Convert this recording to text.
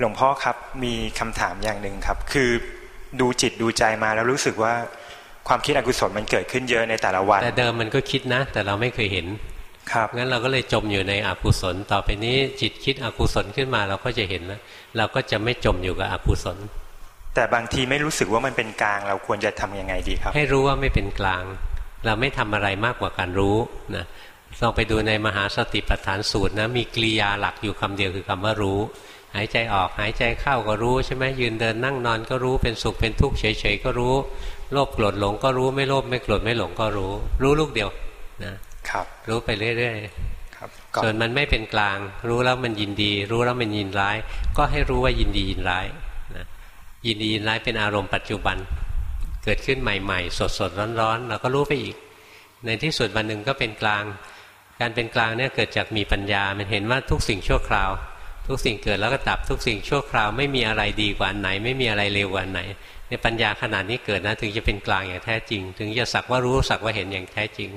หลวงพ่อครับมีคำถามอย่างหนึ่งครับ คือดูจิตดูใจมาแล้วรู้สึกว่าความคิดอกุศลมันเกิดขึ้นเยอะในแต่ละวัน แต่เดิมมันก็คิดนะ แต่เราไม่เคยเห็นครับงั้นเราก็เลยจมอยู่ในอกุศล ต่อไปนี้จิตคิดอกุศลขึ้นมาเราก็จะเห็นแล้วเราก็จะไม่จมอยู่กับอกุศล แต่บางทีไม่รู้สึกว่ามันเป็นกลาง เราควรจะทำยังไงดีครับ ให้รู้ว่าไม่เป็นกลาง เราไม่ทำอะไรมากกว่าการรู้นะลองไปดูในมหาสติปัฏฐานสูตรนะมีกริยาหลักอยู่คำเดียวคือคำว่ารู้ หายใจออกหายใจเข้าก็รู้ใช่ไหมยืนเดินนั่งนอนก็รู้เป็นสุขเป็นทุกข์เฉยๆก็รู้ โลภโกรธหลงก็รู้ไม่โลภไม่โกรธไม่หลงก็รู้ รู้ลูกเดียวนะครับรู้ไปเรื่อยครับๆส่วนมันไม่เป็นกลาง รู้แล้วมันยินดี รู้แล้วมันยินร้าย ก็ให้รู้ว่ายินดียินร้ายนะยินดียินร้ายเป็นอารมณ์ปัจจุบัน เกิดขึ้นใหม่ๆ สดๆร้อนๆเราก็รู้ไปอีก ในที่สุดวันหนึ่งก็เป็นกลาง การเป็นกลางเนี่ยเกิดจากมีปัญญา มันเห็นว่าทุกสิ่งชั่วคราว ทุกสิ่งเกิดแล้วก็ดับทุกสิ่งชั่วคราวไม่มีอะไรดีกว่าไหน ไม่มีอะไรเลวกว่าไหนในปัญญาขนาดนี้เกิดนะถึงจะเป็นกลางอย่างแท้จริง ถึงจะสักว่ารู้สักว่าเห็นอย่างแท้จริง